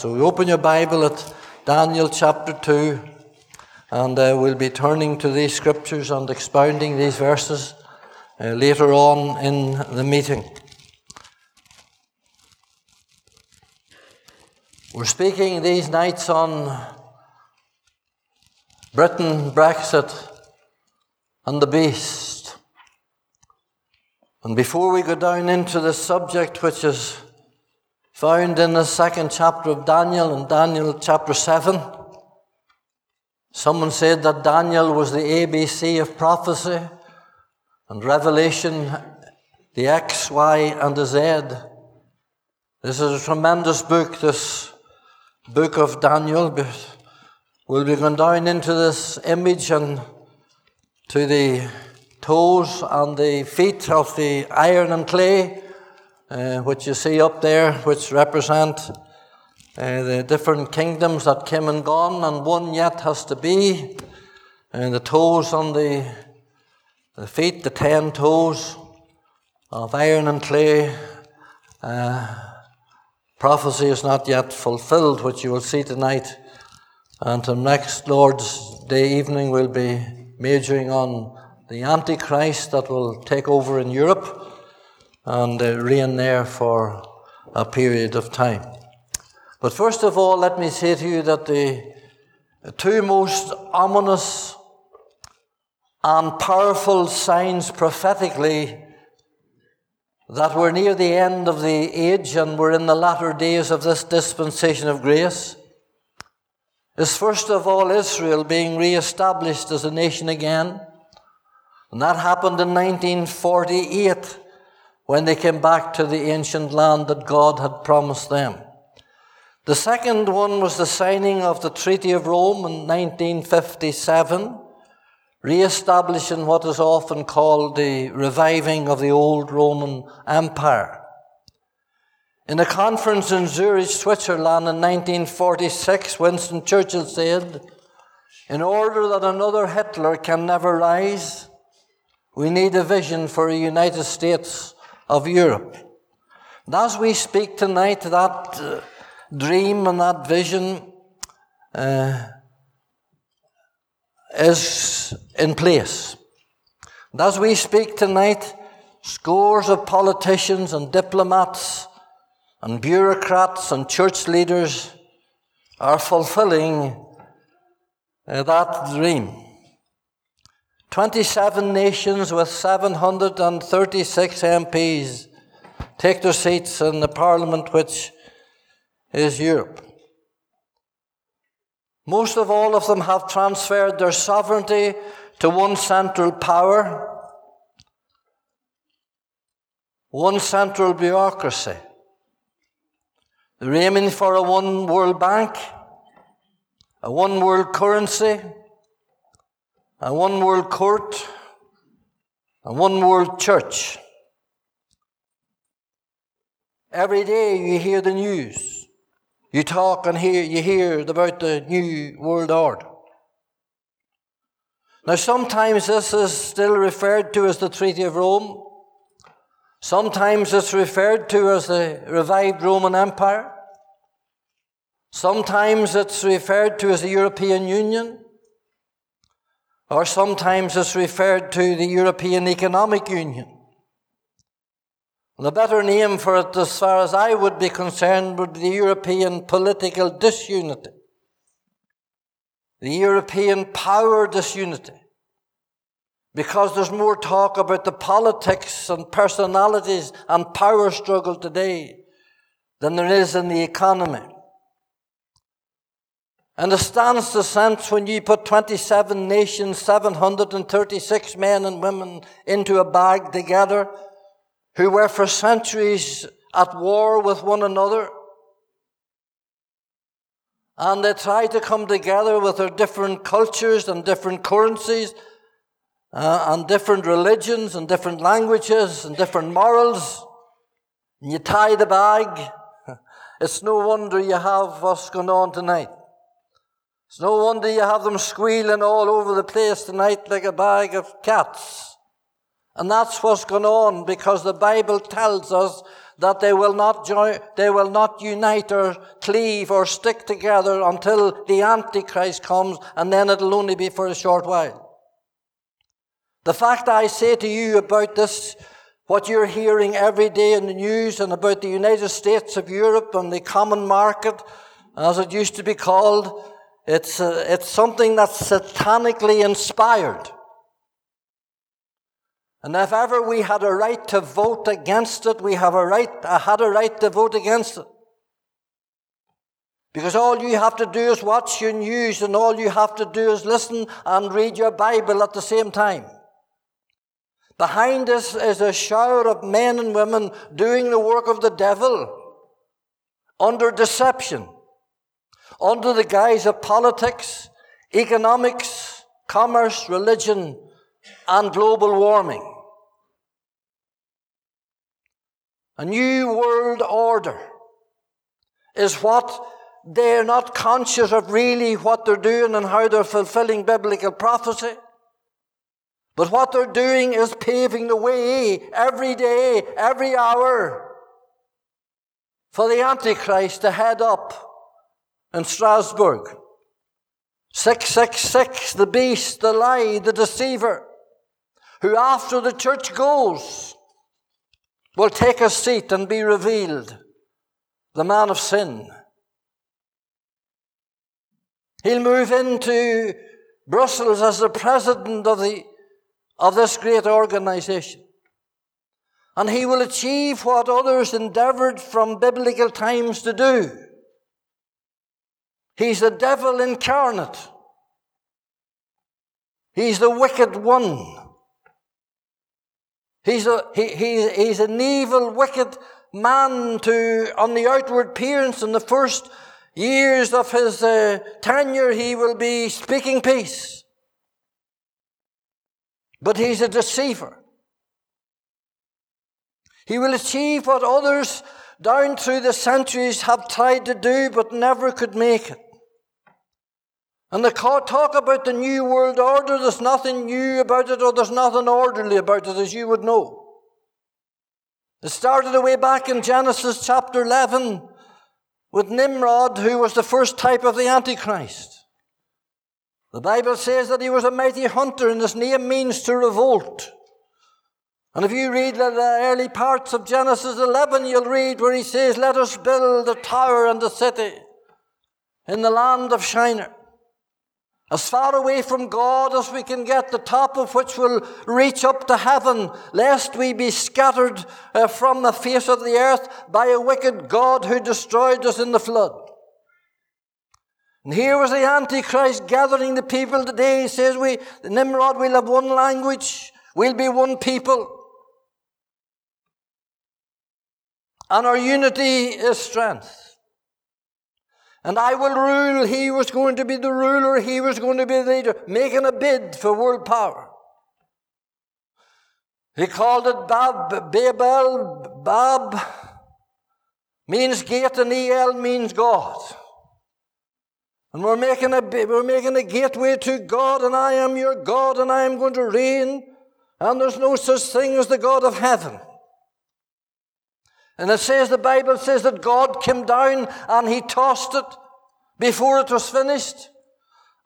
So we open your Bible at Daniel chapter 2, and uh, we'll be turning to these scriptures and expounding these verses uh, later on in the meeting. We're speaking these nights on Britain, Brexit, and the beast. And before we go down into the subject, which is found in the second chapter of Daniel, in Daniel chapter 7, someone said that Daniel was the ABC of prophecy, and Revelation the X, Y, and the Z. This is a tremendous book, this book of Daniel. We'll be going down into this image and to the toes and the feet of the iron and clay, uh, which you see up there, which represent uh, the different kingdoms that came and gone, and one yet has to be. And the toes on the, the feet, the ten toes of iron and clay. Uh, prophecy is not yet fulfilled, which you will see tonight. And the next Lord's Day evening, we'll be majoring on the Antichrist that will take over in Europe and uh, reign there for a period of time. But first of all, let me say to you that the two most ominous and powerful signs prophetically that we're near the end of the age and we're in the latter days of this dispensation of grace is first of all Israel being re-established as a nation again. And that happened in 1948 when they came back to the ancient land that God had promised them. The second one was the signing of the Treaty of Rome in 1957 re-establishing what is often called the reviving of the old Roman Empire. In a conference in Zurich, Switzerland in 1946, Winston Churchill said, In order that another Hitler can never rise, we need a vision for a United States of Europe. And as we speak tonight, that uh, dream and that vision uh, is in place. And as we speak tonight, scores of politicians and diplomats and bureaucrats and church leaders are fulfilling uh, that dream. 27 nations with 736 MPs take their seats in the parliament which is Europe. Most of all of them have transferred their sovereignty to one central power, one central bureaucracy. They're aiming for a one world bank, a one world currency, a one world court, a one world church. Every day you hear the news. You talk and hear, you hear about the new world order. Now, sometimes this is still referred to as the Treaty of Rome. Sometimes it's referred to as the revived Roman Empire. Sometimes it's referred to as the European Union. Or sometimes it's referred to the European Economic Union. The better name for it, as far as I would be concerned, would be the European political disunity. The European power disunity. Because there's more talk about the politics and personalities and power struggle today than there is in the economy. And stands to sense when you put 27 nations, 736 men and women into a bag together who were for centuries at war with one another. And they try to come together with their different cultures and different currencies uh, and different religions and different languages and different morals. And you tie the bag. It's no wonder you have what's going on tonight. It's no wonder you have them squealing all over the place tonight like a bag of cats. And that's what's going on because the Bible tells us that they will not join, they will not unite or cleave or stick together until the Antichrist comes, and then it'll only be for a short while. The fact I say to you about this, what you're hearing every day in the news and about the United States of Europe and the common market, as it used to be called, it's, uh, it's something that's satanically inspired. And if ever we had a right to vote against it, we have a right, I had a right to vote against it. Because all you have to do is watch your news and all you have to do is listen and read your Bible at the same time. Behind us is a shower of men and women doing the work of the devil under deception, under the guise of politics, economics, commerce, religion, and global warming. A new world order is what they're not conscious of really what they're doing and how they're fulfilling biblical prophecy. But what they're doing is paving the way every day, every hour for the Antichrist to head up in Strasbourg. 666, the beast, the lie, the deceiver, who after the church goes will take a seat and be revealed, the man of sin. He'll move into Brussels as the president of, the, of this great organization. And he will achieve what others endeavored from biblical times to do. He's the devil incarnate. He's the wicked one. He's, a, he, he, he's an evil, wicked man to, on the outward appearance. In the first years of his uh, tenure, he will be speaking peace. But he's a deceiver. He will achieve what others down through the centuries have tried to do but never could make it. And the talk about the New World Order, there's nothing new about it or there's nothing orderly about it, as you would know. It started away back in Genesis chapter 11 with Nimrod, who was the first type of the Antichrist. The Bible says that he was a mighty hunter, and his name means to revolt. And if you read the early parts of Genesis 11, you'll read where he says, Let us build a tower and a city in the land of Shinar as far away from God as we can get, the top of which will reach up to heaven, lest we be scattered uh, from the face of the earth by a wicked God who destroyed us in the flood. And here was the Antichrist gathering the people today. He says, we, Nimrod, we'll have one language, we'll be one people. And our unity is strength. And I will rule. He was going to be the ruler. He was going to be the leader, making a bid for world power. He called it Bab, Babel, Bab means gate, and El means God. And we're making a we're making a gateway to God, and I am your God, and I am going to reign. And there's no such thing as the God of heaven. And it says, the Bible says that God came down and he tossed it before it was finished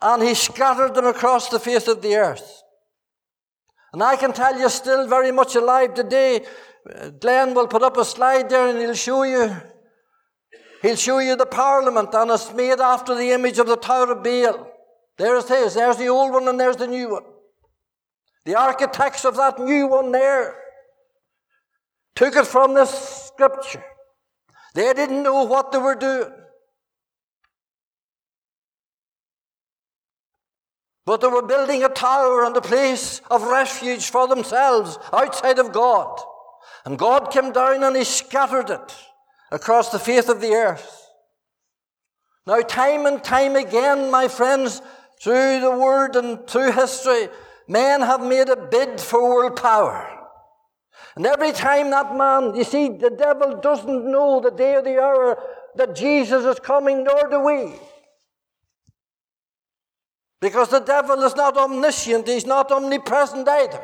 and he scattered them across the face of the earth. And I can tell you, still very much alive today. Glenn will put up a slide there and he'll show you. He'll show you the parliament and it's made after the image of the Tower of Babel. There it is. There's the old one and there's the new one. The architects of that new one there took it from this scripture. They didn't know what they were doing. But they were building a tower and a place of refuge for themselves outside of God. And God came down and He scattered it across the face of the earth. Now, time and time again, my friends, through the Word and through history, men have made a bid for world power. And every time that man, you see, the devil doesn't know the day or the hour that Jesus is coming, nor do we. Because the devil is not omniscient, he's not omnipresent either.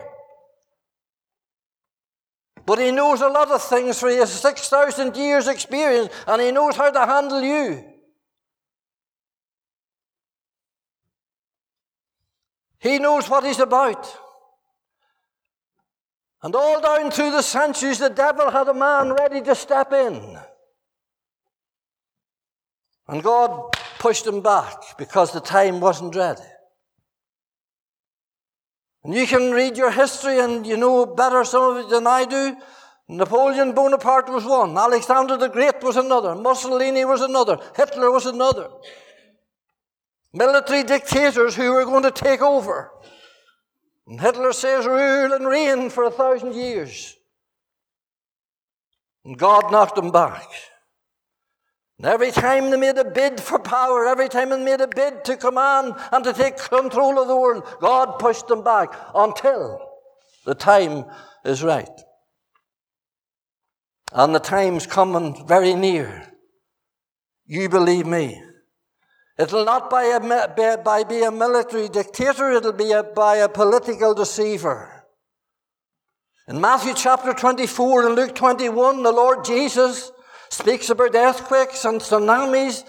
But he knows a lot of things for his 6,000 years experience and he knows how to handle you. He knows what he's about. And all down through the centuries, the devil had a man ready to step in. And God pushed him back because the time wasn't ready. And you can read your history and you know better some of it than I do. Napoleon Bonaparte was one. Alexander the Great was another. Mussolini was another. Hitler was another. Military dictators who were going to take over. And Hitler says rule and reign for a thousand years. And God knocked them back. And every time they made a bid for power, every time they made a bid to command and to take control of the world, God pushed them back until the time is right. And the time's coming very near. You believe me. It'll not by, a, by be a military dictator, it'll be a, by a political deceiver. In Matthew chapter 24 and Luke 21, the Lord Jesus speaks about earthquakes and tsunamis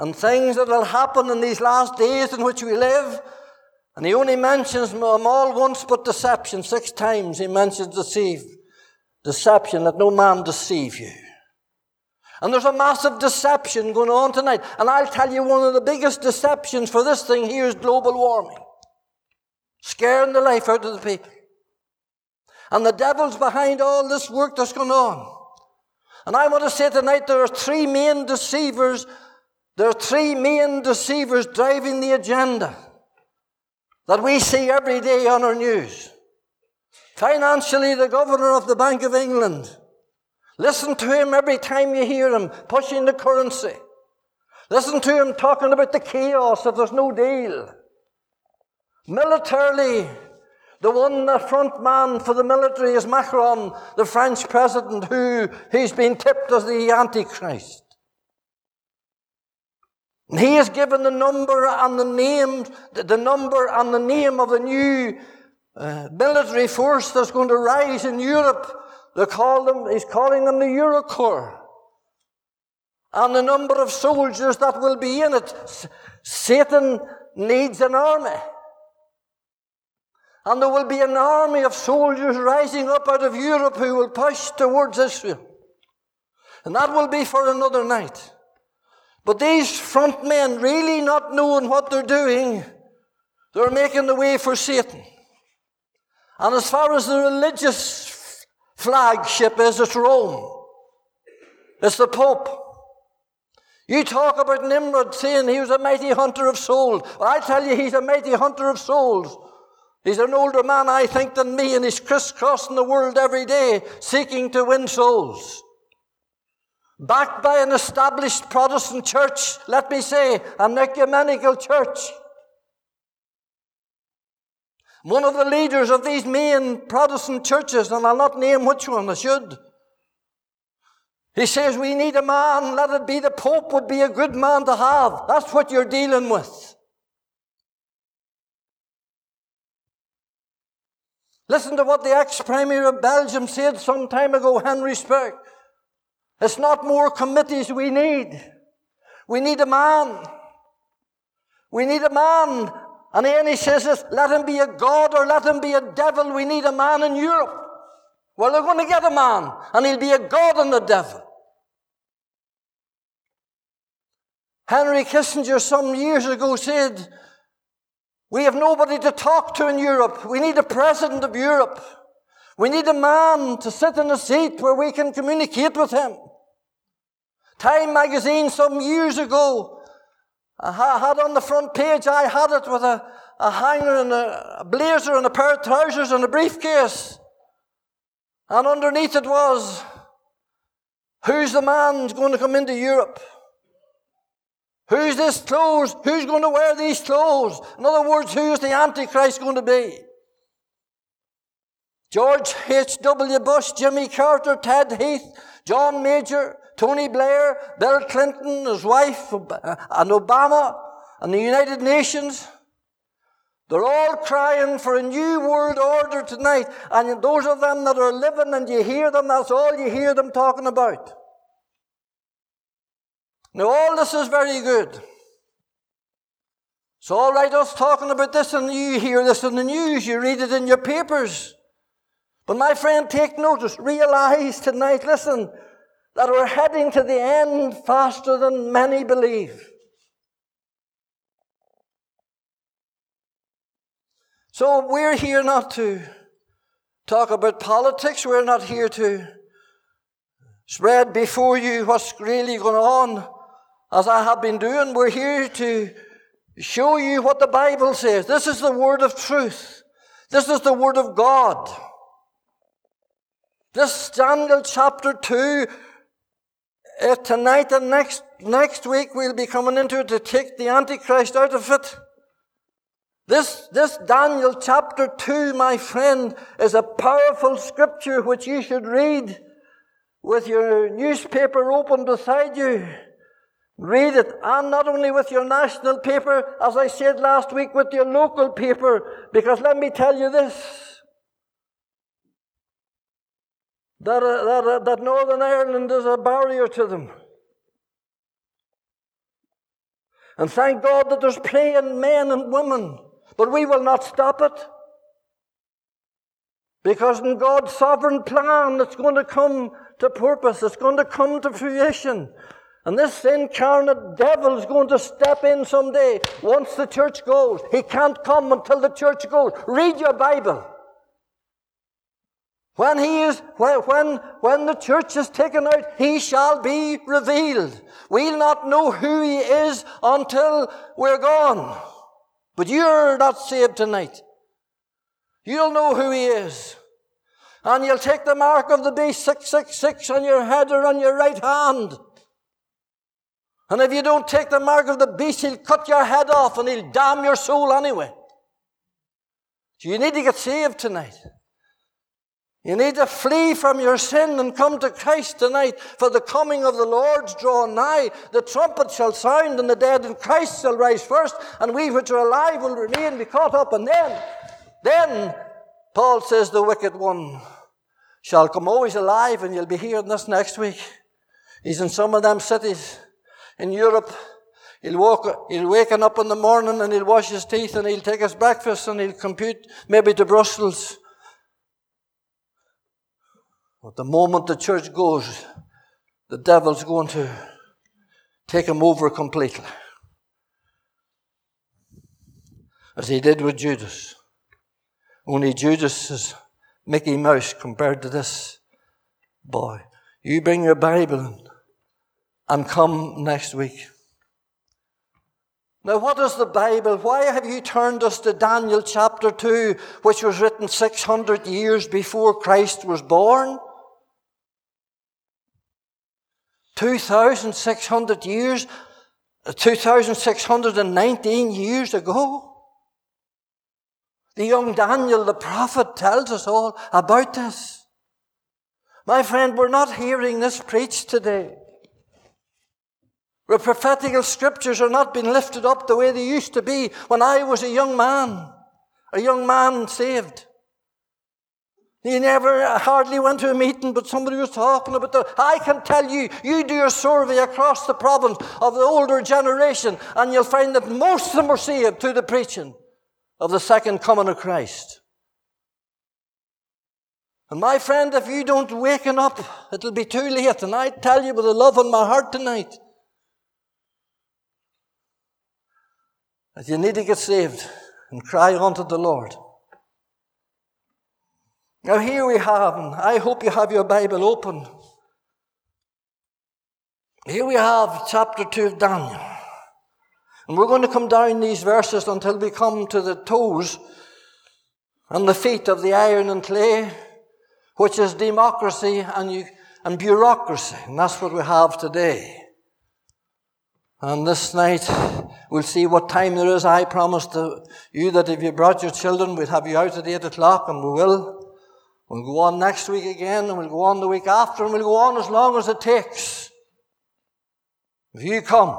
and things that will happen in these last days in which we live. And he only mentions them all once but deception. Six times he mentions deceive. Deception, that no man deceive you. And there's a massive deception going on tonight. And I'll tell you one of the biggest deceptions for this thing here is global warming. Scaring the life out of the people. And the devil's behind all this work that's going on. And I want to say tonight there are three main deceivers. There are three main deceivers driving the agenda that we see every day on our news. Financially, the governor of the Bank of England. Listen to him every time you hear him pushing the currency. Listen to him talking about the chaos if there's no deal. Militarily, the one, the front man for the military is Macron, the French president, who he's been tipped as the Antichrist. And he is given the number and the name, the number and the name of the new uh, military force that's going to rise in Europe. They call them, he's calling them the Eurocorps. And the number of soldiers that will be in it. Satan needs an army. And there will be an army of soldiers rising up out of Europe who will push towards Israel. And that will be for another night. But these front men, really not knowing what they're doing, they're making the way for Satan. And as far as the religious flagship is, it's Rome. It's the Pope. You talk about Nimrod saying he was a mighty hunter of souls. Well, I tell you, he's a mighty hunter of souls. He's an older man, I think, than me, and he's crisscrossing the world every day seeking to win souls. Backed by an established Protestant church, let me say, an ecumenical church. One of the leaders of these main Protestant churches, and I'll not name which one, I should. He says, We need a man, let it be the Pope would be a good man to have. That's what you're dealing with. Listen to what the ex-premier of Belgium said some time ago, Henry Spaak. It's not more committees we need. We need a man. We need a man. And then he says this, let him be a god or let him be a devil. We need a man in Europe. Well, they're going to get a man, and he'll be a god and a devil. Henry Kissinger some years ago said, we have nobody to talk to in Europe. We need a president of Europe. We need a man to sit in a seat where we can communicate with him. Time magazine some years ago I had on the front page, I had it with a, a hanger and a, blazer and a pair of trousers and a briefcase. And underneath it was, who's the man going to come into Europe? Who's this clothes? Who's going to wear these clothes? In other words, who is the Antichrist going to be? George H.W. Bush, Jimmy Carter, Ted Heath, John Major, Tony Blair, Bill Clinton, his wife, and Obama, and the United Nations. They're all crying for a new world order tonight. And those of them that are living and you hear them, that's all you hear them talking about. Now, all this is very good. It's all right us talking about this, and you hear this in the news, you read it in your papers. But my friend, take notice, realize tonight, listen, that we're heading to the end faster than many believe. So we're here not to talk about politics. We're not here to spread before you what's really going on, as I have been doing. We're here to show you what the Bible says. This is the word of truth. This is the word of God. This Daniel chapter 2, uh, tonight and next, next week we'll be coming into it to take the Antichrist out of it. This, this Daniel chapter 2, my friend, is a powerful scripture which you should read with your newspaper open beside you. Read it, and not only with your national paper, as I said last week, with your local paper, because let me tell you this. That, uh, that, uh, that Northern Ireland is a barrier to them. And thank God that there's praying men and women, but we will not stop it. Because in God's sovereign plan, it's going to come to purpose, it's going to come to fruition. And this incarnate devil is going to step in someday once the church goes. He can't come until the church goes. Read your Bible. When he is, when, when the church is taken out, he shall be revealed. We'll not know who he is until we're gone. But you're not saved tonight. You'll know who he is. And you'll take the mark of the beast 666 on your head or on your right hand. And if you don't take the mark of the beast, he'll cut your head off and he'll damn your soul anyway. So you need to get saved tonight. You need to flee from your sin and come to Christ tonight, for the coming of the Lord's draw nigh. The trumpet shall sound, and the dead in Christ shall rise first, and we which are alive will remain, be caught up. And then, then, Paul says, the wicked one shall come always alive, and you'll be hearing this next week. He's in some of them cities in Europe. He'll walk, he'll waken up in the morning and he'll wash his teeth and he'll take his breakfast and he'll compute maybe to Brussels but the moment the church goes, the devil's going to take him over completely. As he did with Judas. Only Judas is Mickey Mouse compared to this boy. You bring your Bible and come next week. Now, what is the Bible? Why have you turned us to Daniel chapter 2, which was written 600 years before Christ was born? 2,600 years, 2,619 years ago. The young Daniel, the prophet, tells us all about this. My friend, we're not hearing this preached today. The prophetical scriptures are not being lifted up the way they used to be when I was a young man, a young man saved. He never uh, hardly went to a meeting, but somebody was talking about the. I can tell you, you do a survey across the province of the older generation, and you'll find that most of them were saved through the preaching of the second coming of Christ. And my friend, if you don't waken up, it'll be too late. And I tell you with the love in my heart tonight that you need to get saved and cry unto the Lord. Now, here we have, and I hope you have your Bible open. Here we have chapter 2 of Daniel. And we're going to come down these verses until we come to the toes and the feet of the iron and clay, which is democracy and, you, and bureaucracy. And that's what we have today. And this night, we'll see what time there is. I promised you that if you brought your children, we'd have you out at 8 o'clock, and we will. We'll go on next week again, and we'll go on the week after, and we'll go on as long as it takes. If you come,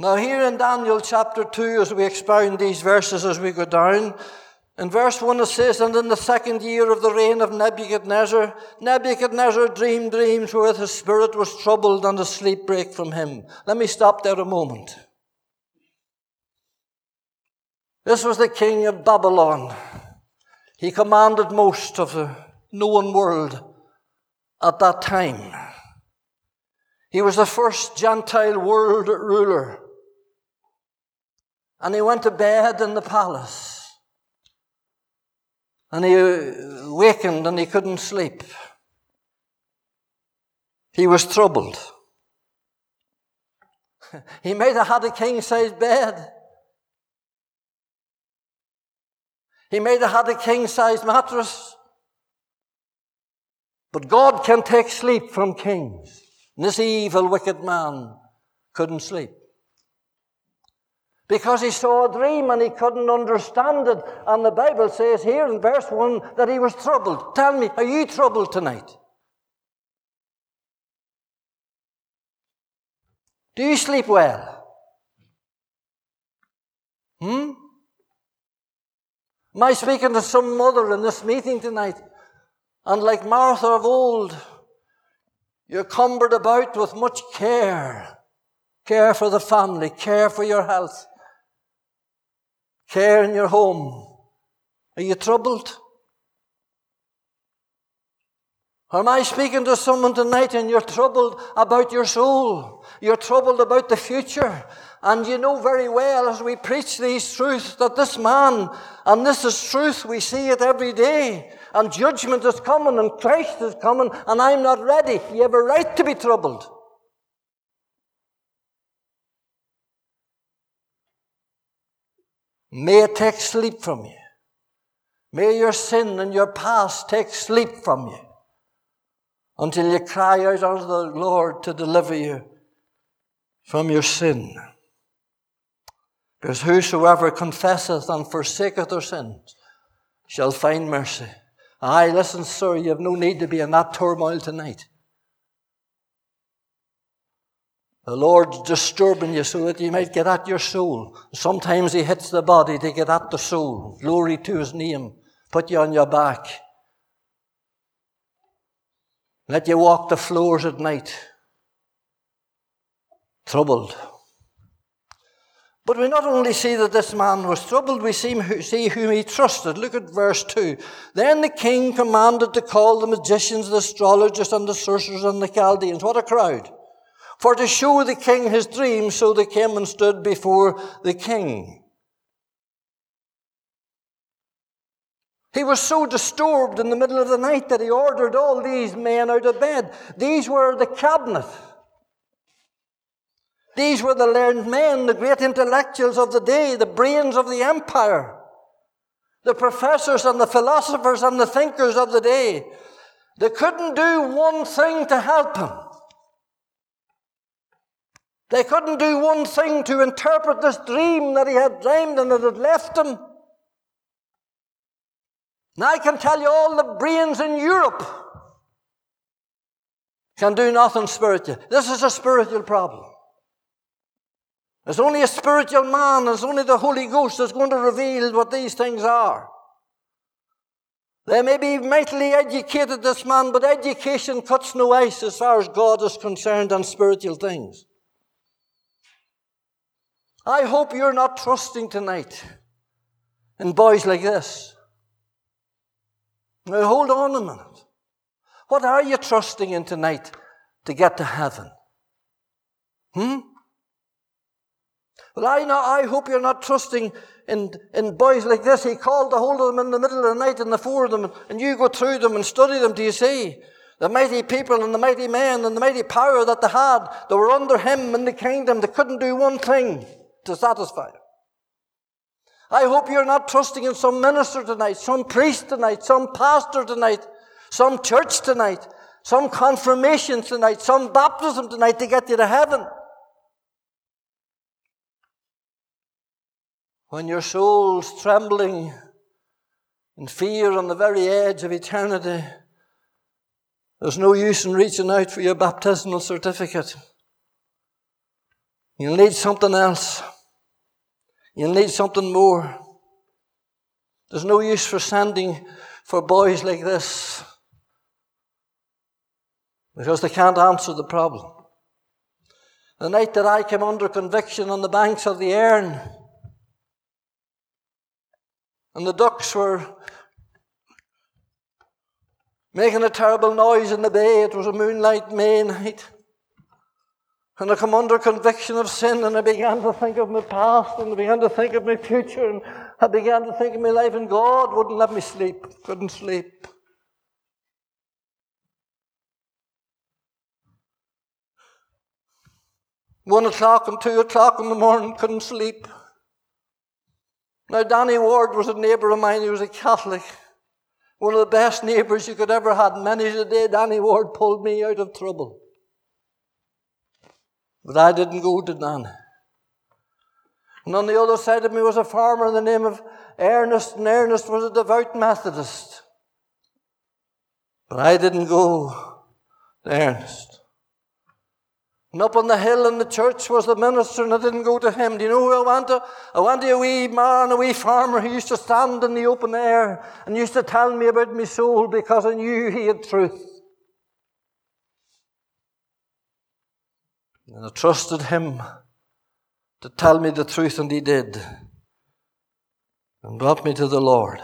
Now, here in Daniel chapter 2, as we expound these verses as we go down, in verse 1 it says, And in the second year of the reign of Nebuchadnezzar, Nebuchadnezzar dreamed dreams wherewith his spirit was troubled and a sleep brake from him. Let me stop there a moment. This was the king of Babylon. He commanded most of the known world at that time. He was the first Gentile world ruler. And he went to bed in the palace. And he uh, wakened and he couldn't sleep. He was troubled. he might have had a king sized bed. He might have had a king size mattress. But God can take sleep from kings. And this evil, wicked man couldn't sleep. Because he saw a dream and he couldn't understand it. And the Bible says here in verse 1 that he was troubled. Tell me, are you troubled tonight? Do you sleep well? Hmm? I speaking to some mother in this meeting tonight? And like Martha of old, you're cumbered about with much care. Care for the family, care for your health, care in your home. Are you troubled? Or am I speaking to someone tonight and you're troubled about your soul? You're troubled about the future. And you know very well as we preach these truths that this man, and this is truth, we see it every day, and judgment is coming, and Christ is coming, and I'm not ready. You have a right to be troubled. May it take sleep from you. May your sin and your past take sleep from you until you cry out unto the Lord to deliver you from your sin. Because whosoever confesseth and forsaketh their sins shall find mercy. Aye, listen, sir, you have no need to be in that turmoil tonight. The Lord's disturbing you so that you might get at your soul. Sometimes He hits the body to get at the soul. Glory to His name. Put you on your back. Let you walk the floors at night. Troubled. But we not only see that this man was troubled, we see, whom he trusted. Look at verse 2. Then the king commanded to call the magicians, the astrologers, and the sorcerers, and the Chaldeans. What a crowd. For to show the king his dream, so they came and stood before the king. He was so disturbed in the middle of the night that he ordered all these men out of bed. These were the cabinet. These were the learned men, the great intellectuals of the day, the brains of the empire, the professors and the philosophers and the thinkers of the day. They couldn't do one thing to help him. They couldn't do one thing to interpret this dream that he had dreamed and that had left him. Now I can tell you all the brains in Europe can do nothing spiritual. This is a spiritual problem. There's only a spiritual man, there's only the Holy Ghost that's going to reveal what these things are. They may be mightily educated, this man, but education cuts no ice as far as God is concerned on spiritual things. I hope you're not trusting tonight in boys like this. Now hold on a minute. What are you trusting in tonight to get to heaven? Hmm? Well, I, know, I hope you're not trusting in, in boys like this. He called the hold of them in the middle of the night and the four of them, and you go through them and study them. Do you see? The mighty people and the mighty men and the mighty power that they had, they were under him in the kingdom. They couldn't do one thing to satisfy him. I hope you're not trusting in some minister tonight, some priest tonight, some pastor tonight, some church tonight, some confirmation tonight, some baptism tonight to get you to heaven. when your soul's trembling in fear on the very edge of eternity, there's no use in reaching out for your baptismal certificate. You'll need something else. You'll need something more. There's no use for sending for boys like this because they can't answer the problem. The night that I came under conviction on the banks of the Erne, and the ducks were making a terrible noise in the bay. It was a moonlight May night. And I come under conviction of sin, and I began to think of my past, and I began to think of my future, and I began to think of my life, and God wouldn't let me sleep. Couldn't sleep. One o'clock and two o'clock in the morning, couldn't sleep. Now, Danny Ward was a neighbour of mine. He was a Catholic. One of the best neighbours you could ever have. Many a day, Danny Ward pulled me out of trouble. But I didn't go to Danny. And on the other side of me was a farmer in the name of Ernest, and Ernest was a devout Methodist. But I didn't go to Ernest. And up on the hill in the church was the minister, and I didn't go to him. Do you know who I went to? I went to a wee man, a wee farmer who used to stand in the open air and used to tell me about my soul because I knew he had truth. And I trusted him to tell me the truth, and he did. And brought me to the Lord.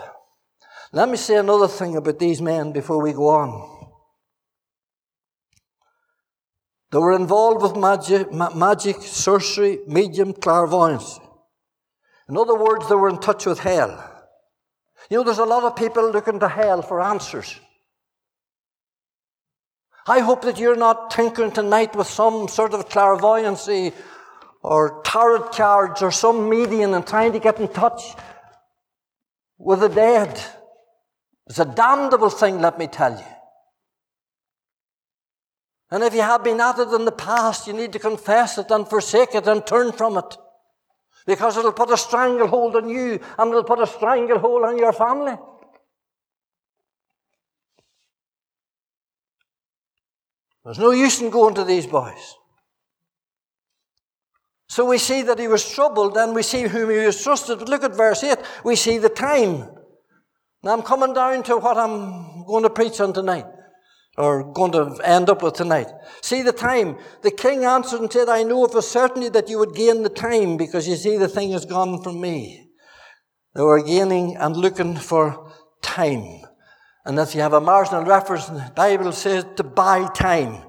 Let me say another thing about these men before we go on. They were involved with magic, ma- magic, sorcery, medium, clairvoyance. In other words, they were in touch with hell. You know, there's a lot of people looking to hell for answers. I hope that you're not tinkering tonight with some sort of clairvoyancy or tarot cards or some medium and trying to get in touch with the dead. It's a damnable thing, let me tell you. And if you have been at it in the past, you need to confess it and forsake it and turn from it. Because it'll put a stranglehold on you and it'll put a stranglehold on your family. There's no use in going to these boys. So we see that he was troubled and we see whom he was trusted. But look at verse 8. We see the time. Now I'm coming down to what I'm going to preach on tonight or going to end up with tonight. See the time. The king answered and said, I know a certainty that you would gain the time because you see the thing has gone from me. They were gaining and looking for time. And if you have a marginal reference, the Bible says to buy time.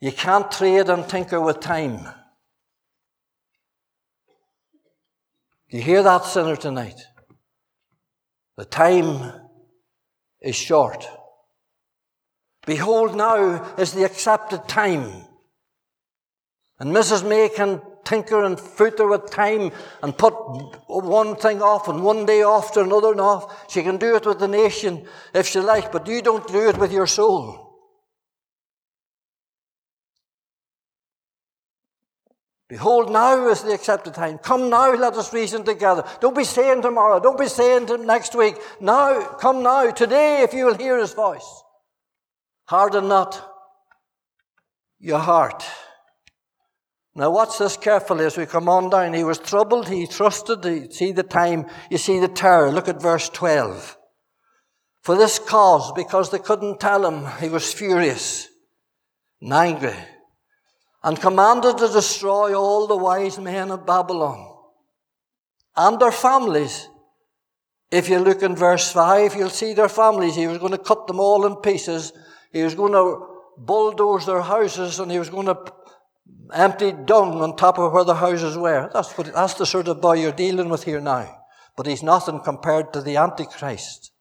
You can't trade and tinker with time. Do you hear that, sinner, tonight? The time is short. Behold, now is the accepted time. And Mrs. May can tinker and footer with time and put one thing off and one day off to another and off. She can do it with the nation if she likes, but you don't do it with your soul. Behold, now is the accepted time. Come now, let us reason together. Don't be saying tomorrow. Don't be saying next week. Now, come now, today, if you will hear his voice. Harden not your heart. Now, watch this carefully as we come on down. He was troubled, he trusted, you see the time, you see the terror. Look at verse 12. For this cause, because they couldn't tell him, he was furious and angry and commanded to destroy all the wise men of Babylon and their families. If you look in verse 5, you'll see their families. He was going to cut them all in pieces. He was going to bulldoze their houses and he was going to empty dung on top of where the houses were. That's, what, that's the sort of boy you're dealing with here now. But he's nothing compared to the Antichrist.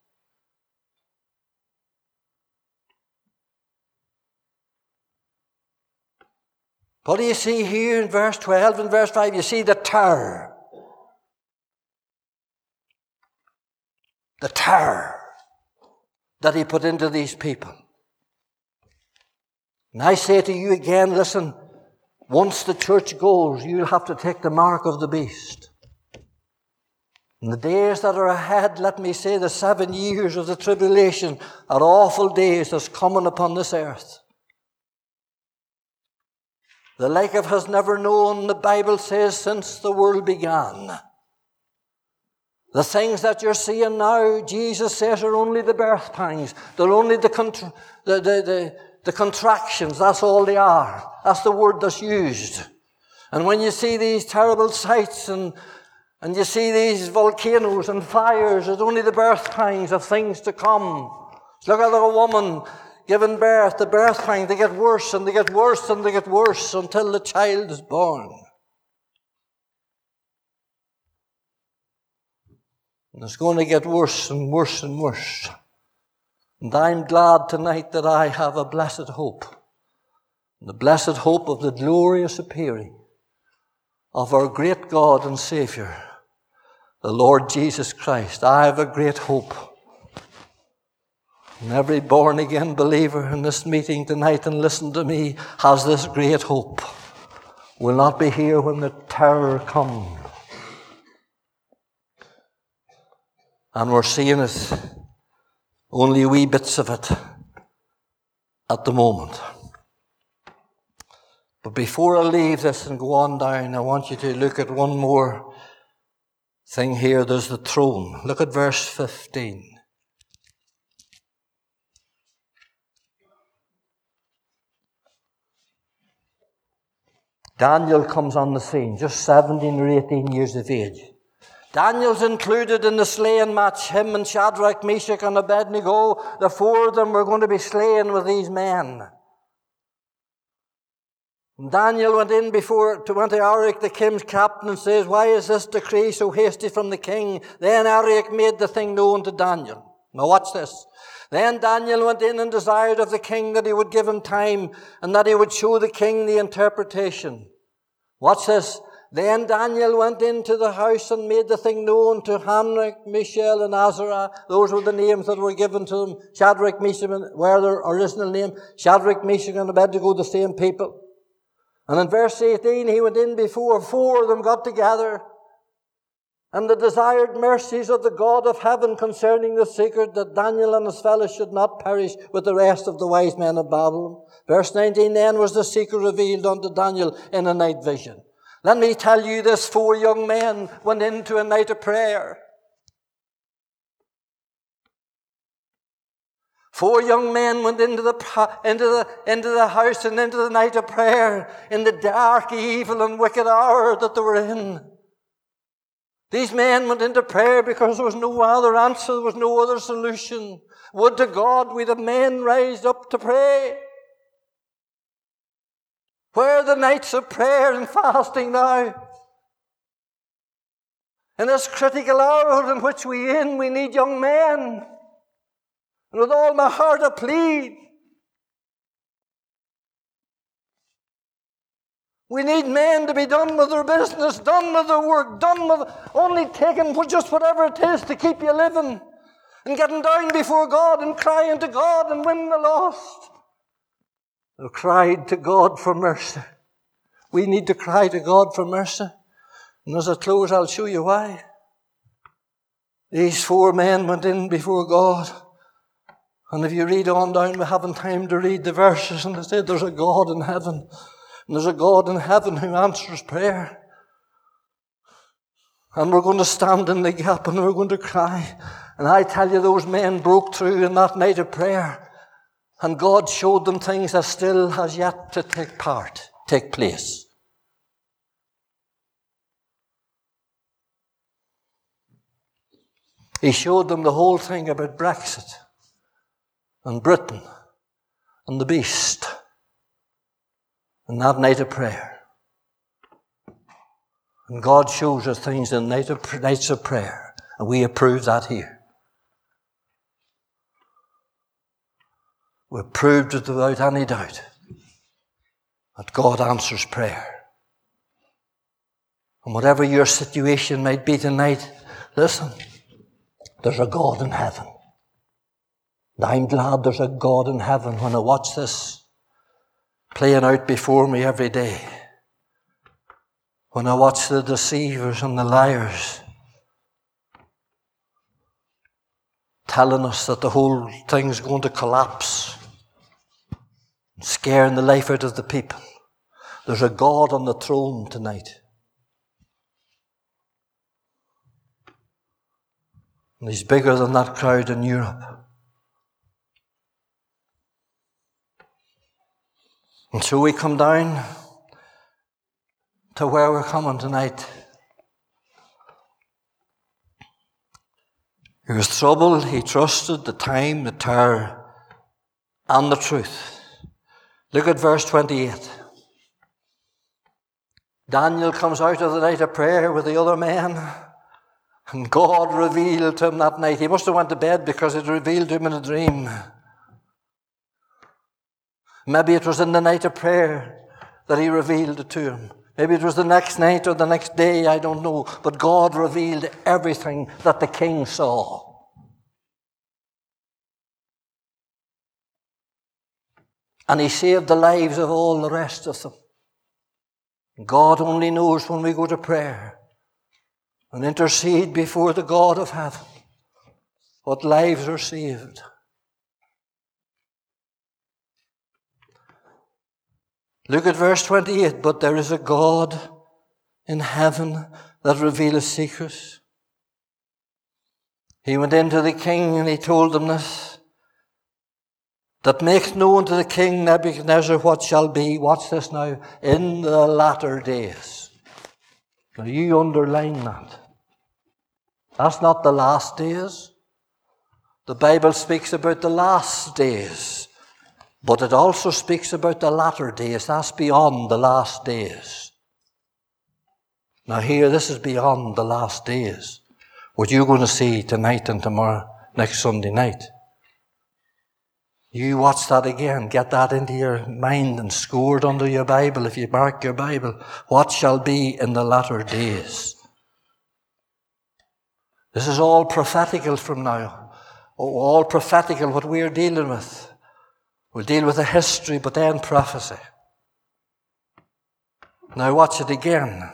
What do you see here in verse 12 and verse 5? You see the terror. The terror that he put into these people. And I say to you again, listen, once the church goes, you'll have to take the mark of the beast. In the days that are ahead, let me say, the seven years of the tribulation are awful days that's coming upon this earth. The like of has never known, the Bible says, since the world began. The things that you're seeing now, Jesus says, are only the birth pangs. They're only the, contra- the, the, the, the contractions. That's all they are. That's the word that's used. And when you see these terrible sights and, and you see these volcanoes and fires, it's only the birth pangs of things to come. Look at a woman giving birth, the birth pangs, they get worse and they get worse and they get worse until the child is born. And it's going to get worse and worse and worse. And I'm glad tonight that I have a blessed hope. The blessed hope of the glorious appearing of our great God and Savior, the Lord Jesus Christ. I have a great hope. And every born again believer in this meeting tonight and listen to me has this great hope. Will not be here when the terror comes. And we're seeing it, only wee bits of it at the moment. But before I leave this and go on down, I want you to look at one more thing here. There's the throne. Look at verse 15. Daniel comes on the scene, just 17 or 18 years of age. Daniel's included in the slaying match. Him and Shadrach, Meshach, and Abednego, the four of them were going to be slain with these men. Daniel went in before to went to Arioch, the king's captain, and says, Why is this decree so hasty from the king? Then Arioch made the thing known to Daniel. Now watch this. Then Daniel went in and desired of the king that he would give him time and that he would show the king the interpretation. Watch this. Then Daniel went into the house and made the thing known to Hananiah, Mishael, and Azariah. Those were the names that were given to them. Shadrach, Meshach, were their original name. Shadrach, Meshach, and Abednego, the same people. And in verse 18, he went in before four of them got together and the desired mercies of the God of heaven concerning the secret that Daniel and his fellows should not perish with the rest of the wise men of Babylon. Verse 19 then was the secret revealed unto Daniel in a night vision. Let me tell you this, four young men went into a night of prayer. Four young men went into the, into, the, into the house and into the night of prayer in the dark, evil, and wicked hour that they were in. These men went into prayer because there was no other answer, there was no other solution. Would to God we the men raised up to pray. Where are the nights of prayer and fasting now? In this critical hour in which we in, we need young men. And with all my heart I plead, We need men to be done with their business, done with their work, done with only taking just whatever it is to keep you living and getting down before God and crying to God and win the lost. They cried to God for mercy. We need to cry to God for mercy. And as I close, I'll show you why. These four men went in before God. And if you read on down, we haven't time to read the verses, and they said there's a God in heaven and there's a God in heaven who answers prayer. And we're going to stand in the gap and we're going to cry. And I tell you, those men broke through in that night of prayer. And God showed them things that still has yet to take part, take place. He showed them the whole thing about Brexit and Britain and the beast and that night of prayer. And God shows us things in night of, nights of prayer, and we approve that here. We proved it without any doubt that God answers prayer. And whatever your situation might be tonight, listen, there's a God in heaven. I'm glad there's a God in heaven when I watch this playing out before me every day. When I watch the deceivers and the liars telling us that the whole thing's going to collapse, scaring the life out of the people. There's a God on the throne tonight. And he's bigger than that crowd in Europe. And so we come down to where we're coming tonight. He was troubled, he trusted the time, the terror, and the truth. Look at verse 28. Daniel comes out of the night of prayer with the other men, and God revealed to him that night. He must have went to bed because it revealed to him in a dream. Maybe it was in the night of prayer that he revealed it to him. Maybe it was the next night or the next day, I don't know. But God revealed everything that the king saw. And he saved the lives of all the rest of them. God only knows when we go to prayer and intercede before the God of heaven what lives are saved. Look at verse 28. But there is a God in heaven that revealeth secrets. He went into the king and he told him this. That makes known to the king Nebuchadnezzar what shall be, watch this now, in the latter days. Now you underline that. That's not the last days. The Bible speaks about the last days. But it also speaks about the latter days. That's beyond the last days. Now, here, this is beyond the last days. What you're going to see tonight and tomorrow, next Sunday night. You watch that again. Get that into your mind and score it under your Bible if you mark your Bible. What shall be in the latter days? This is all prophetical from now. Oh, all prophetical what we're dealing with. We'll deal with the history, but then prophecy. Now watch it again.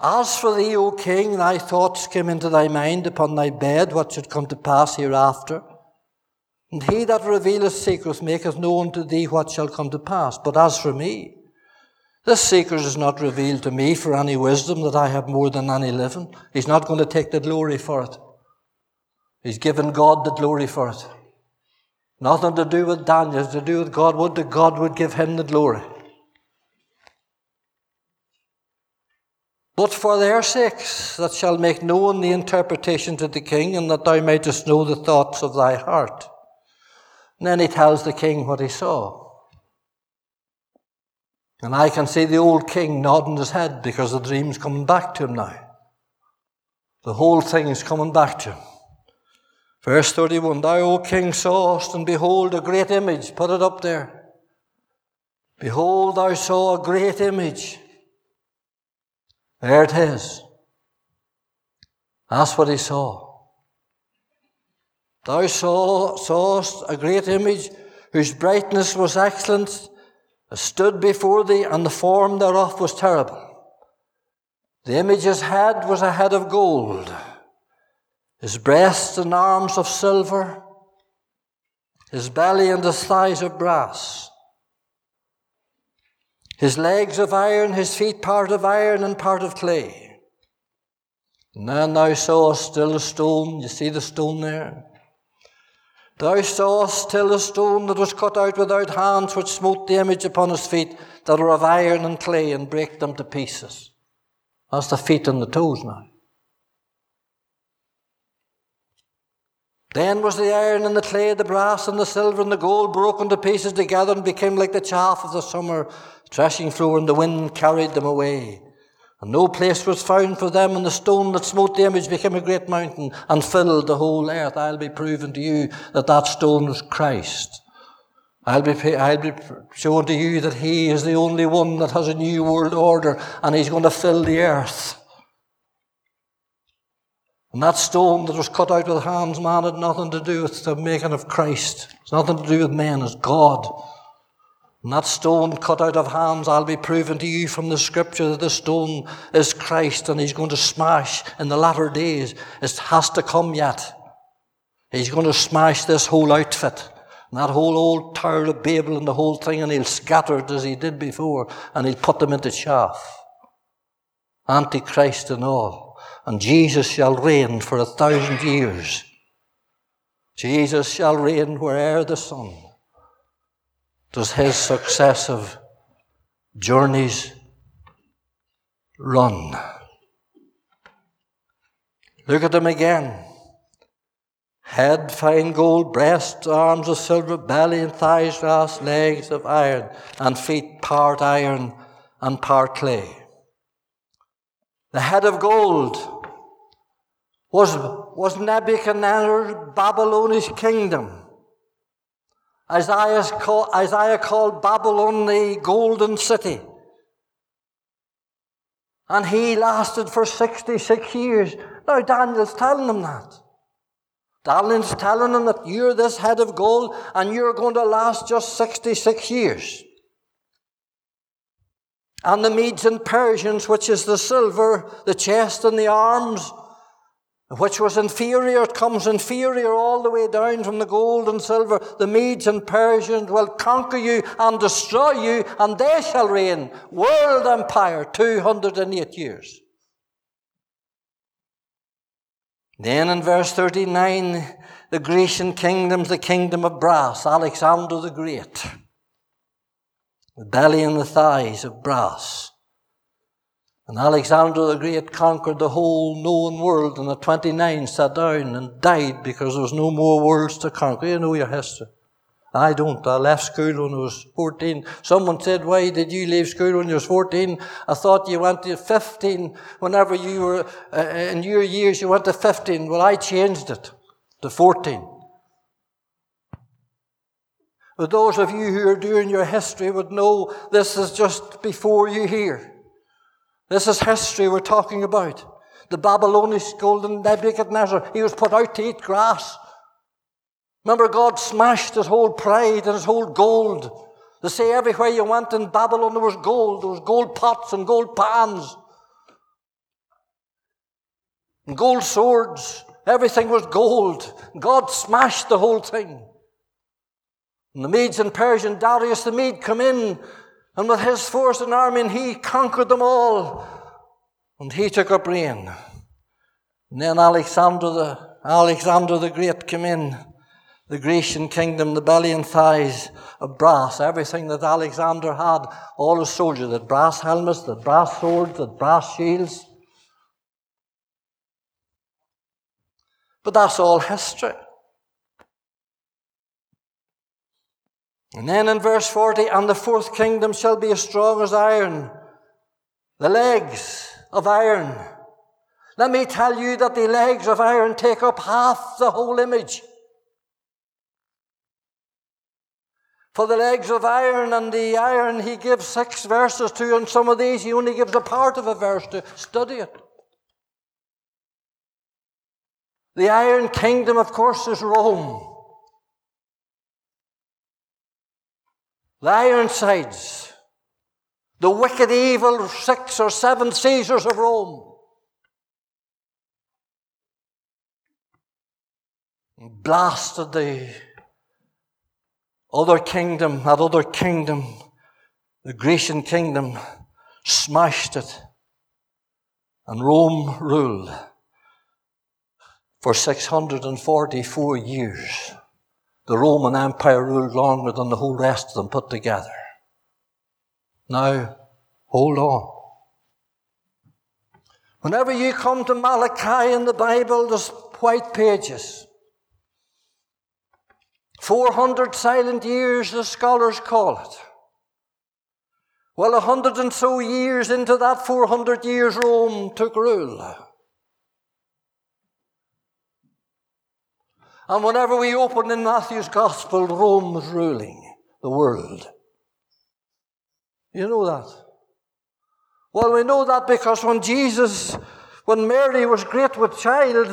As for thee, O king, thy thoughts came into thy mind upon thy bed, what should come to pass hereafter. And he that revealeth secrets maketh known to thee what shall come to pass. But as for me, this secret is not revealed to me for any wisdom that I have more than any living. He's not going to take the glory for it. He's given God the glory for it. Nothing to do with Daniel, to do with God. Would that God would give him the glory. But for their sakes that shall make known the interpretation to the king, and that thou mightest know the thoughts of thy heart. And then he tells the king what he saw. And I can see the old king nodding his head because the dream's coming back to him now. The whole thing is coming back to him. Verse 31 Thou, O king, sawest, and behold, a great image. Put it up there. Behold, thou saw a great image. There it is. That's what he saw. Thou saw, sawest a great image whose brightness was excellent, stood before thee, and the form thereof was terrible. The image's head was a head of gold his breast and arms of silver, his belly and his thighs of brass, his legs of iron, his feet part of iron and part of clay. And then thou sawest still a stone, you see the stone there? Thou sawest still a stone that was cut out without hands, which smote the image upon his feet, that were of iron and clay, and brake them to pieces. That's the feet and the toes now. Then was the iron and the clay, the brass and the silver and the gold broken to pieces together and became like the chaff of the summer threshing floor, and the wind carried them away. And no place was found for them, and the stone that smote the image became a great mountain and filled the whole earth. I'll be proving to you that that stone was Christ. I'll be, I'll be showing to you that He is the only one that has a new world order, and He's going to fill the earth. And that stone that was cut out with hands, man, had nothing to do with the making of Christ. It's nothing to do with men, it's God. And that stone cut out of hands, I'll be proving to you from the scripture that the stone is Christ and he's going to smash in the latter days. It has to come yet. He's going to smash this whole outfit And that whole old Tower of Babel and the whole thing, and he'll scatter it as he did before, and he'll put them into chaff. Antichrist and all. And Jesus shall reign for a thousand years. Jesus shall reign where'er the sun does his successive journeys run. Look at him again. Head fine gold, breast, arms of silver, belly and thighs brass, legs of iron, and feet part iron and part clay. The head of gold was, was Nebuchadnezzar's Babylonish kingdom. Isaiah, call, Isaiah called Babylon the golden city. And he lasted for 66 years. Now Daniel's telling them that. Daniel's telling them that you're this head of gold and you're going to last just 66 years. And the Medes and Persians, which is the silver, the chest and the arms, which was inferior, comes inferior all the way down from the gold and silver. The Medes and Persians will conquer you and destroy you, and they shall reign world empire 208 years. Then in verse 39, the Grecian kingdom's the kingdom of brass, Alexander the Great. The belly and the thighs of brass. And Alexander the Great conquered the whole known world, and at 29 sat down and died because there was no more worlds to conquer. You know your history. I don't. I left school when I was 14. Someone said, why did you leave school when you was 14? I thought you went to 15 whenever you were, uh, in your years you went to 15. Well, I changed it to 14. But those of you who are doing your history would know this is just before you here. This is history we're talking about. The Babylonish golden Nebuchadnezzar, he was put out to eat grass. Remember, God smashed his whole pride and his whole gold. They say everywhere you went in Babylon there was gold. There was gold pots and gold pans. And gold swords. Everything was gold. God smashed the whole thing. And the Medes and Persian, Darius the Mede, come in and with his force and army, and he conquered them all. And he took up reign. And then Alexander the, Alexander the Great came in. The Grecian kingdom, the belly and thighs of brass, everything that Alexander had, all his soldiers, the brass helmets, the brass swords, the brass shields. But that's all history. And then in verse 40, and the fourth kingdom shall be as strong as iron, the legs of iron. Let me tell you that the legs of iron take up half the whole image. For the legs of iron and the iron, he gives six verses to, and some of these he only gives a part of a verse to study it. The iron kingdom, of course, is Rome. The Ironsides, the wicked, evil six or seven Caesars of Rome. Blasted the other kingdom, that other kingdom, the Grecian kingdom, smashed it. And Rome ruled for 644 years. The Roman Empire ruled longer than the whole rest of them put together. Now, hold on. Whenever you come to Malachi in the Bible, there's white pages. 400 silent years, the scholars call it. Well, a hundred and so years into that 400 years, Rome took rule. And whenever we open in Matthew's Gospel, Rome was ruling the world. You know that? Well, we know that because when Jesus, when Mary was great with child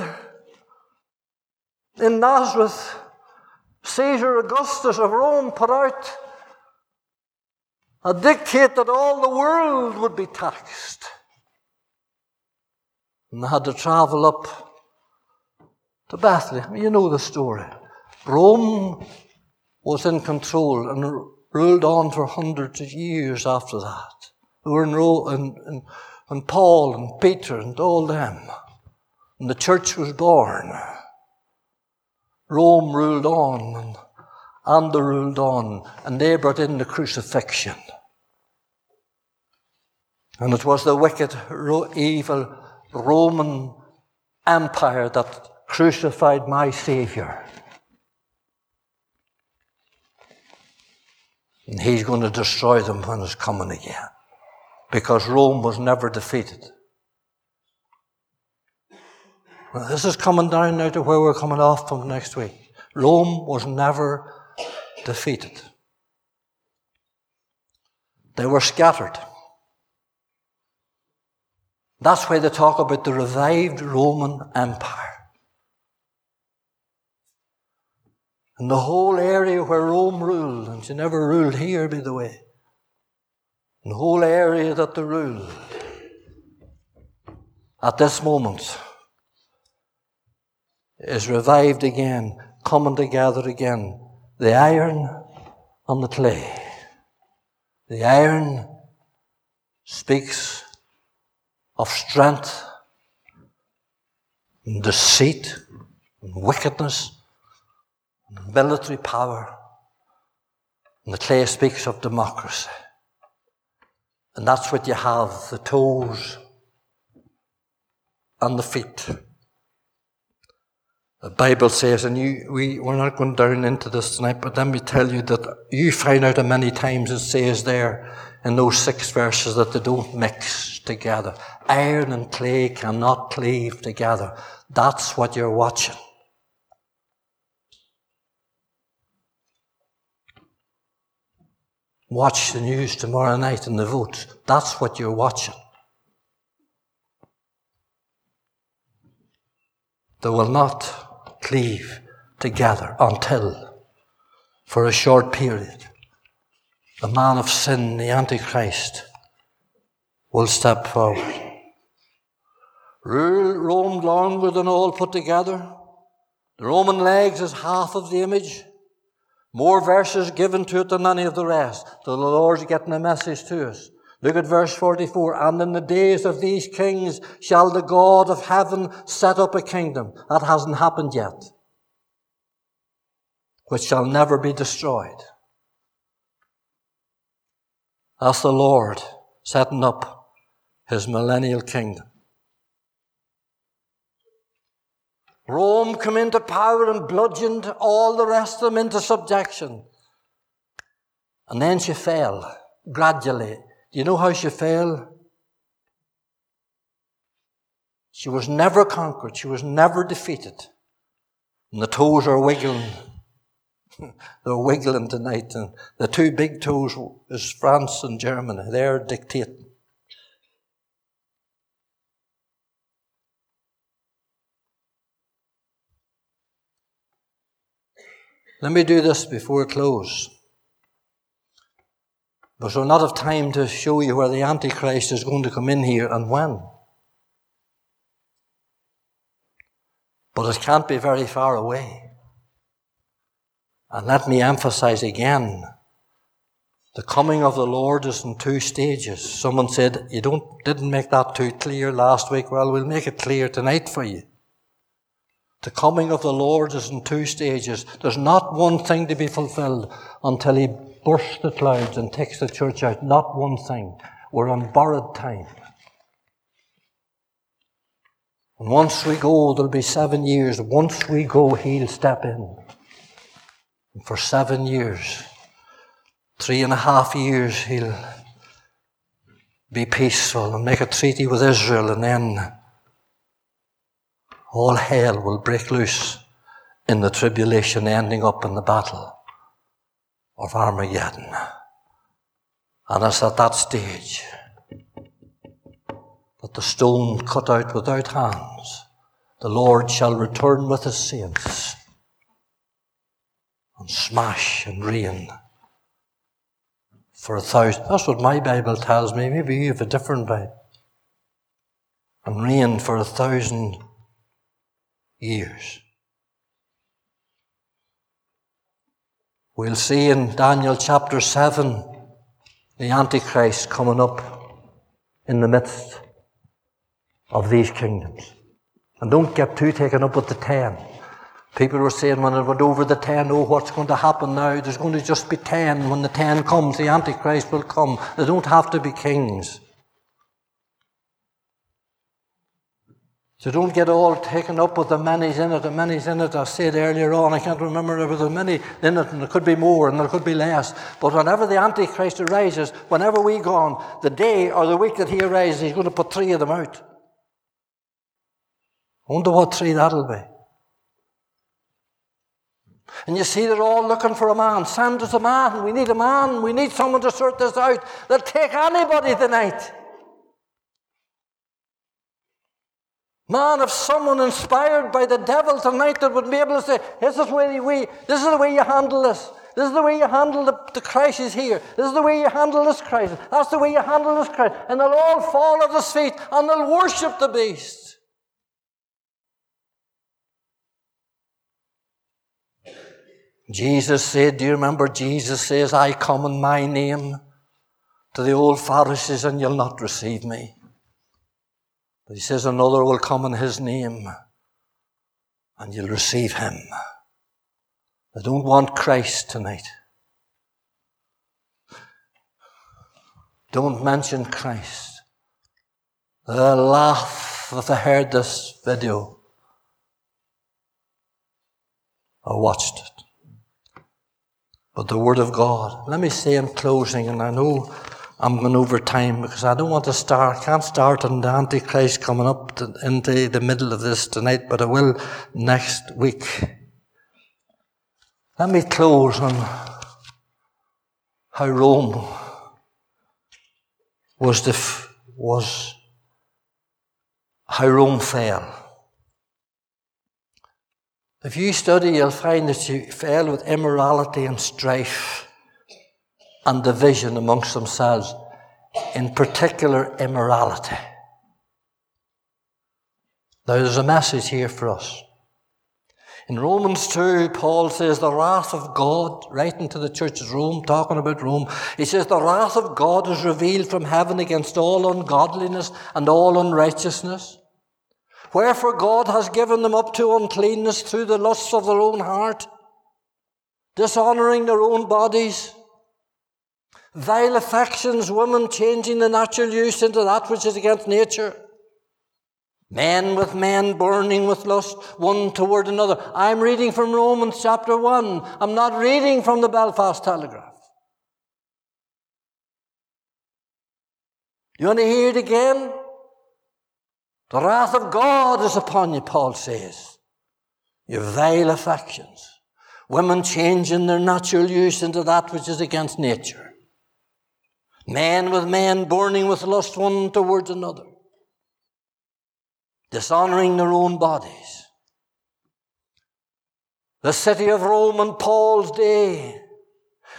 in Nazareth, Caesar Augustus of Rome put out a dictate that all the world would be taxed. And had to travel up to Bethlehem. You know the story. Rome was in control and ruled on for hundreds of years after that. They were in, and, and, and Paul and Peter and all them. And the church was born. Rome ruled on and, and they ruled on and they brought in the crucifixion. And it was the wicked, evil Roman Empire that crucified my Savior. And he's going to destroy them when he's coming again. Because Rome was never defeated. Well, this is coming down now to where we're coming off from next week. Rome was never defeated. They were scattered. That's why they talk about the revived Roman Empire. And the whole area where Rome ruled, and she never ruled here, by the way. And the whole area that they ruled at this moment is revived again, coming together again. The iron and the clay. The iron speaks of strength and deceit and wickedness military power. And the clay speaks of democracy. And that's what you have the toes and the feet. The Bible says, and you, we, we're not going down into this tonight, but let me tell you that you find out how many times it says there in those six verses that they don't mix together. Iron and clay cannot cleave together. That's what you're watching. Watch the news tomorrow night and the votes. That's what you're watching. They will not cleave together until, for a short period, the man of sin, the Antichrist, will step forward. Rule roamed longer than all put together. The Roman legs is half of the image. More verses given to it than any of the rest. So the Lord's getting a message to us. Look at verse 44. And in the days of these kings shall the God of heaven set up a kingdom. That hasn't happened yet. Which shall never be destroyed. That's the Lord setting up his millennial kingdom. Rome came into power and bludgeoned all the rest of them into subjection. And then she fell gradually. Do you know how she fell? She was never conquered. She was never defeated. And the toes are wiggling. They're wiggling tonight. And the two big toes is France and Germany. They're dictating. Let me do this before close. But we'll not have time to show you where the Antichrist is going to come in here and when. But it can't be very far away. And let me emphasize again the coming of the Lord is in two stages. Someone said, You don't, didn't make that too clear last week. Well, we'll make it clear tonight for you. The coming of the Lord is in two stages. There's not one thing to be fulfilled until He bursts the clouds and takes the church out. Not one thing. We're on borrowed time. And once we go, there'll be seven years. Once we go, He'll step in. And for seven years, three and a half years, He'll be peaceful and make a treaty with Israel and then all hell will break loose in the tribulation ending up in the battle of Armageddon. And it's at that stage that the stone cut out without hands, the Lord shall return with his saints and smash and reign for a thousand. That's what my Bible tells me. Maybe you have a different Bible. And reign for a thousand years. We'll see in Daniel chapter 7 the Antichrist coming up in the midst of these kingdoms. And don't get too taken up with the ten. People were saying when it went over the ten, oh, what's going to happen now? There's going to just be ten. When the ten comes, the Antichrist will come. They don't have to be kings. So don't get all taken up with the many's in it, the many's in it. I said earlier on, I can't remember there was a many in it, and there could be more and there could be less. But whenever the Antichrist arises, whenever we go on, the day or the week that he arises, he's going to put three of them out. I wonder what three that'll be. And you see, they're all looking for a man. Send us a man. We need a man. We need someone to sort this out. They'll take anybody tonight. Man, if someone inspired by the devil tonight that would be able to say, this is, where we, this is the way you handle this. This is the way you handle the, the crisis here. This is the way you handle this crisis. That's the way you handle this crisis. And they'll all fall at his feet and they'll worship the beast. Jesus said, Do you remember Jesus says, I come in my name to the old Pharisees and you'll not receive me. But he says, Another will come in his name and you'll receive him. I don't want Christ tonight. Don't mention Christ. They'll laugh if they heard this video or watched it. But the Word of God. Let me say in closing, and I know I'm going over time because I don't want to start, I can't start on the Antichrist coming up to, into the middle of this tonight, but I will next week. Let me close on how Rome was the, was how Rome fell. If you study, you'll find that she fell with immorality and strife and division amongst themselves, in particular immorality. Now, there's a message here for us. In Romans 2, Paul says, The wrath of God, writing to the church of Rome, talking about Rome, he says, The wrath of God is revealed from heaven against all ungodliness and all unrighteousness. Wherefore God has given them up to uncleanness through the lusts of their own heart, dishonoring their own bodies Vile affections, women changing the natural use into that which is against nature. Men with men burning with lust, one toward another. I'm reading from Romans chapter 1. I'm not reading from the Belfast Telegraph. You want to hear it again? The wrath of God is upon you, Paul says. Your vile affections. Women changing their natural use into that which is against nature. Men with man, burning with lust one towards another, dishonoring their own bodies. The city of Rome in Paul's day.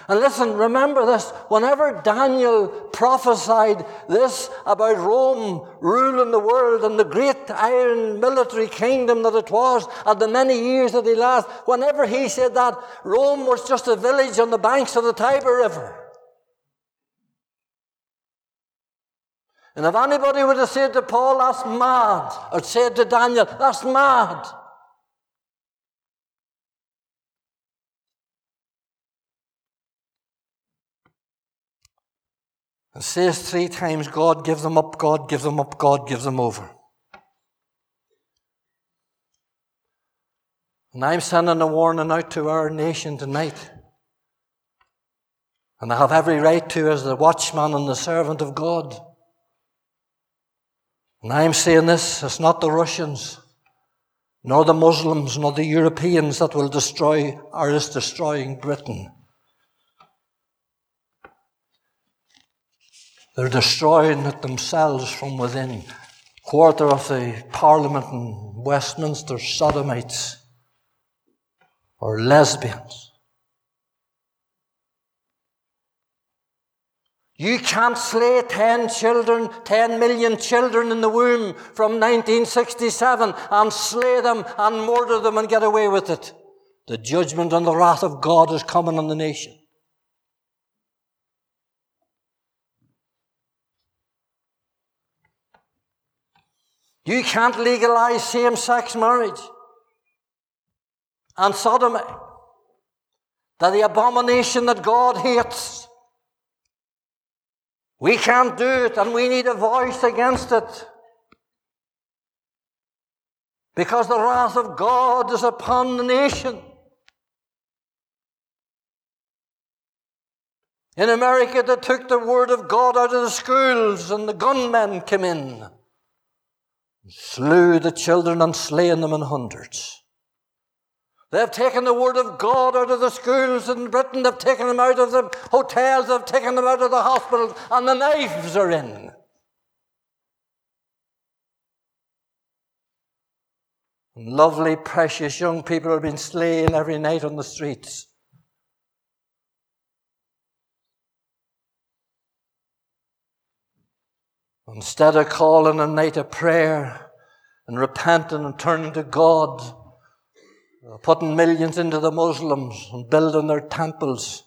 And listen, remember this. Whenever Daniel prophesied this about Rome ruling the world and the great iron military kingdom that it was and the many years that he lasted, whenever he said that, Rome was just a village on the banks of the Tiber River. And if anybody would have said to Paul, that's mad, or said to Daniel, that's mad. It says three times, God give them up, God give them up, God give them over. And I'm sending a warning out to our nation tonight. And I have every right to as the watchman and the servant of God. And I'm saying this, it's not the Russians, nor the Muslims, nor the Europeans that will destroy or is destroying Britain. They're destroying it themselves from within. Quarter of the Parliament in Westminster sodomites or lesbians. You can't slay 10 children, 10 million children in the womb from 1967 and slay them and murder them and get away with it. The judgment and the wrath of God is coming on the nation. You can't legalize same sex marriage and sodomy. That the abomination that God hates. We can't do it, and we need a voice against it. Because the wrath of God is upon the nation. In America, they took the word of God out of the schools, and the gunmen came in, and slew the children, and slain them in hundreds. They have taken the word of God out of the schools in Britain, they've taken them out of the hotels, they've taken them out of the hospitals, and the knives are in. And lovely, precious young people are being slain every night on the streets. Instead of calling a night of prayer and repenting and turning to God, putting millions into the Muslims and building their temples,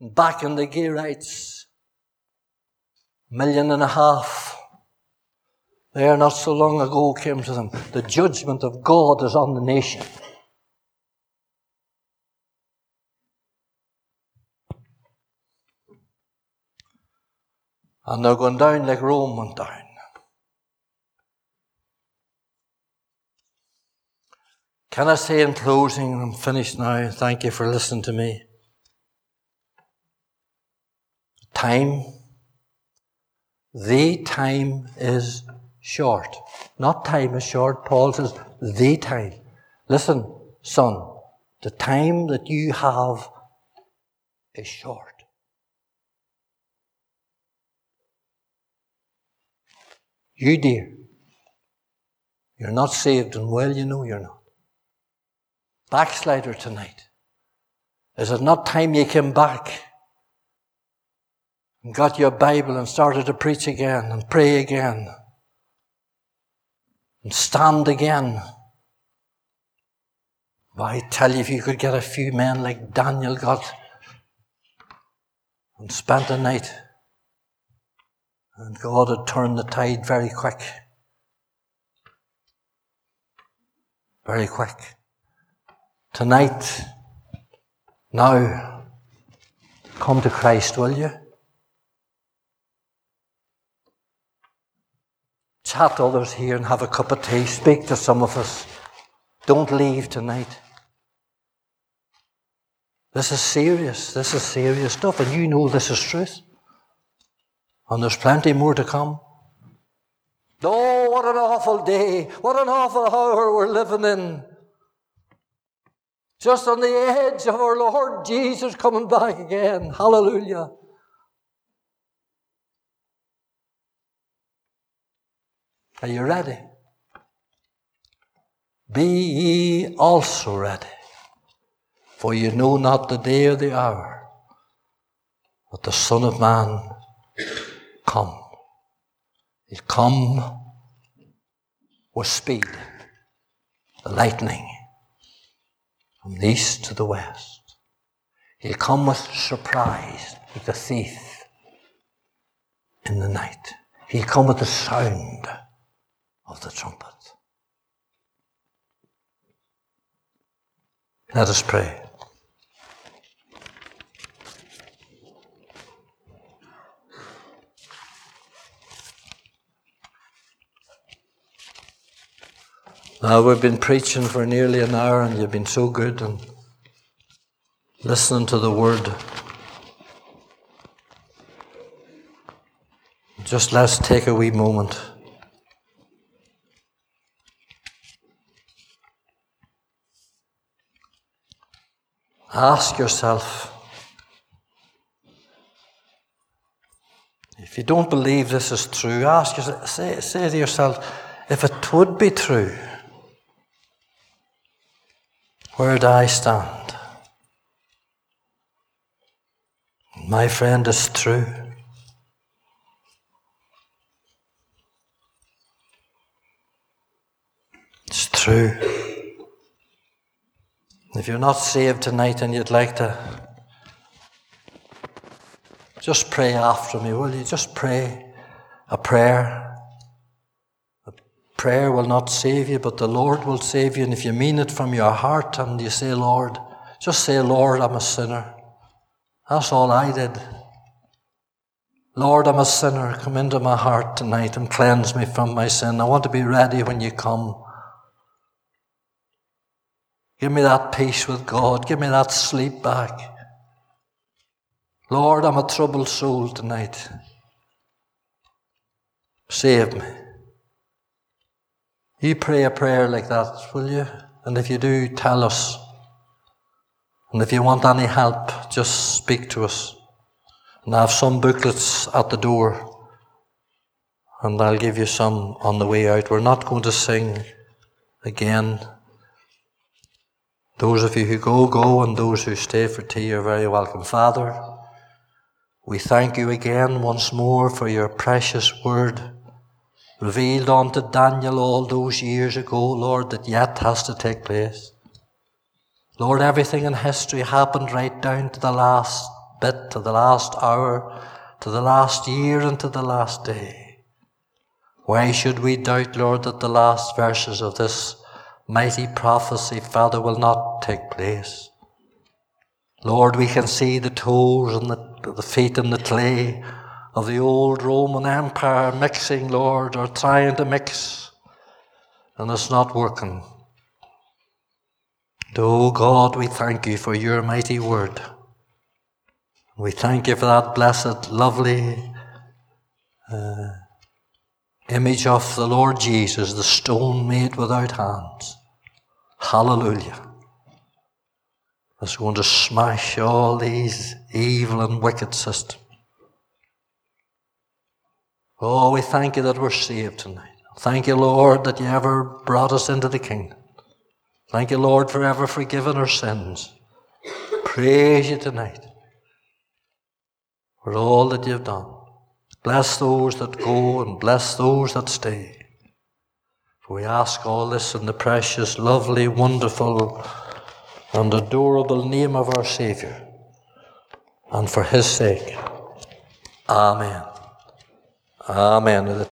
and backing the gay rights, million and a half. There, not so long ago, came to them. The judgment of God is on the nation. And they're going down like Rome went down. Can I say in closing, I'm finished now, thank you for listening to me. Time, the time is short. Not time is short. Paul says, the time. Listen, son, the time that you have is short. You, dear, you're not saved, and well, you know you're not. Backslider tonight. Is it not time you came back and got your Bible and started to preach again and pray again and stand again? I tell you, if you could get a few men like Daniel got and spent the night and God had turned the tide very quick. Very quick. Tonight, now, come to Christ, will you? Chat others here and have a cup of tea. Speak to some of us. Don't leave tonight. This is serious. This is serious stuff, and you know this is truth. And there's plenty more to come. Oh, what an awful day. What an awful hour we're living in. Just on the edge of our Lord Jesus coming back again. Hallelujah. Are you ready? Be ye also ready, for you know not the day or the hour that the Son of Man come. He'll come with speed, the lightning, from the east to the west. He'll come with surprise, like the thief in the night. He'll come with the sound of the trumpet. Let us pray. Now we've been preaching for nearly an hour and you've been so good and listening to the word. Just let's take a wee moment. Ask yourself if you don't believe this is true, ask yourself, say, say to yourself, if it would be true, where do I stand? My friend is true. It's true. If you're not saved tonight and you'd like to, just pray after me, will you? Just pray a prayer. Prayer will not save you, but the Lord will save you. And if you mean it from your heart and you say, Lord, just say, Lord, I'm a sinner. That's all I did. Lord, I'm a sinner. Come into my heart tonight and cleanse me from my sin. I want to be ready when you come. Give me that peace with God. Give me that sleep back. Lord, I'm a troubled soul tonight. Save me. You pray a prayer like that, will you? And if you do, tell us. And if you want any help, just speak to us. And I have some booklets at the door. And I'll give you some on the way out. We're not going to sing again. Those of you who go, go, and those who stay for tea are very welcome. Father, we thank you again once more for your precious word revealed unto Daniel all those years ago, Lord, that yet has to take place. Lord, everything in history happened right down to the last bit, to the last hour, to the last year, and to the last day. Why should we doubt, Lord, that the last verses of this mighty prophecy, Father, will not take place. Lord, we can see the toes and the, the feet in the clay of the old Roman Empire mixing, Lord, or trying to mix, and it's not working. Oh God, we thank you for your mighty word. We thank you for that blessed, lovely uh, image of the Lord Jesus, the stone made without hands. Hallelujah. That's going to smash all these evil and wicked systems. Oh, we thank you that we're saved tonight. Thank you, Lord, that you ever brought us into the kingdom. Thank you, Lord, for ever forgiving our sins. Praise you tonight for all that you've done. Bless those that go and bless those that stay. For we ask all this in the precious, lovely, wonderful, and adorable name of our Saviour, and for his sake. Amen. Amen.